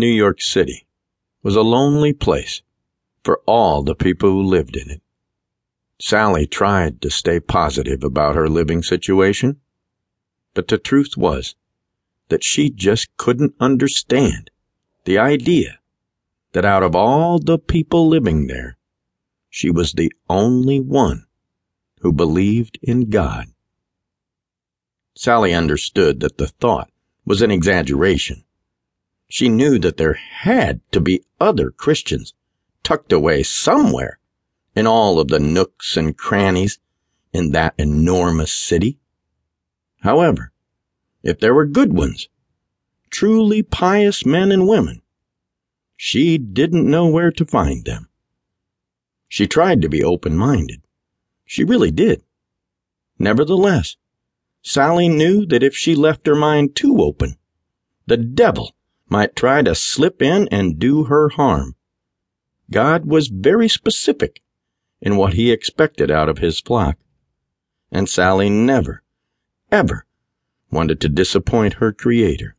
New York City was a lonely place for all the people who lived in it. Sally tried to stay positive about her living situation, but the truth was that she just couldn't understand the idea that out of all the people living there, she was the only one who believed in God. Sally understood that the thought was an exaggeration. She knew that there had to be other Christians tucked away somewhere in all of the nooks and crannies in that enormous city. However, if there were good ones, truly pious men and women, she didn't know where to find them. She tried to be open minded. She really did. Nevertheless, Sally knew that if she left her mind too open, the devil might try to slip in and do her harm. God was very specific in what he expected out of his flock, and Sally never, ever wanted to disappoint her Creator.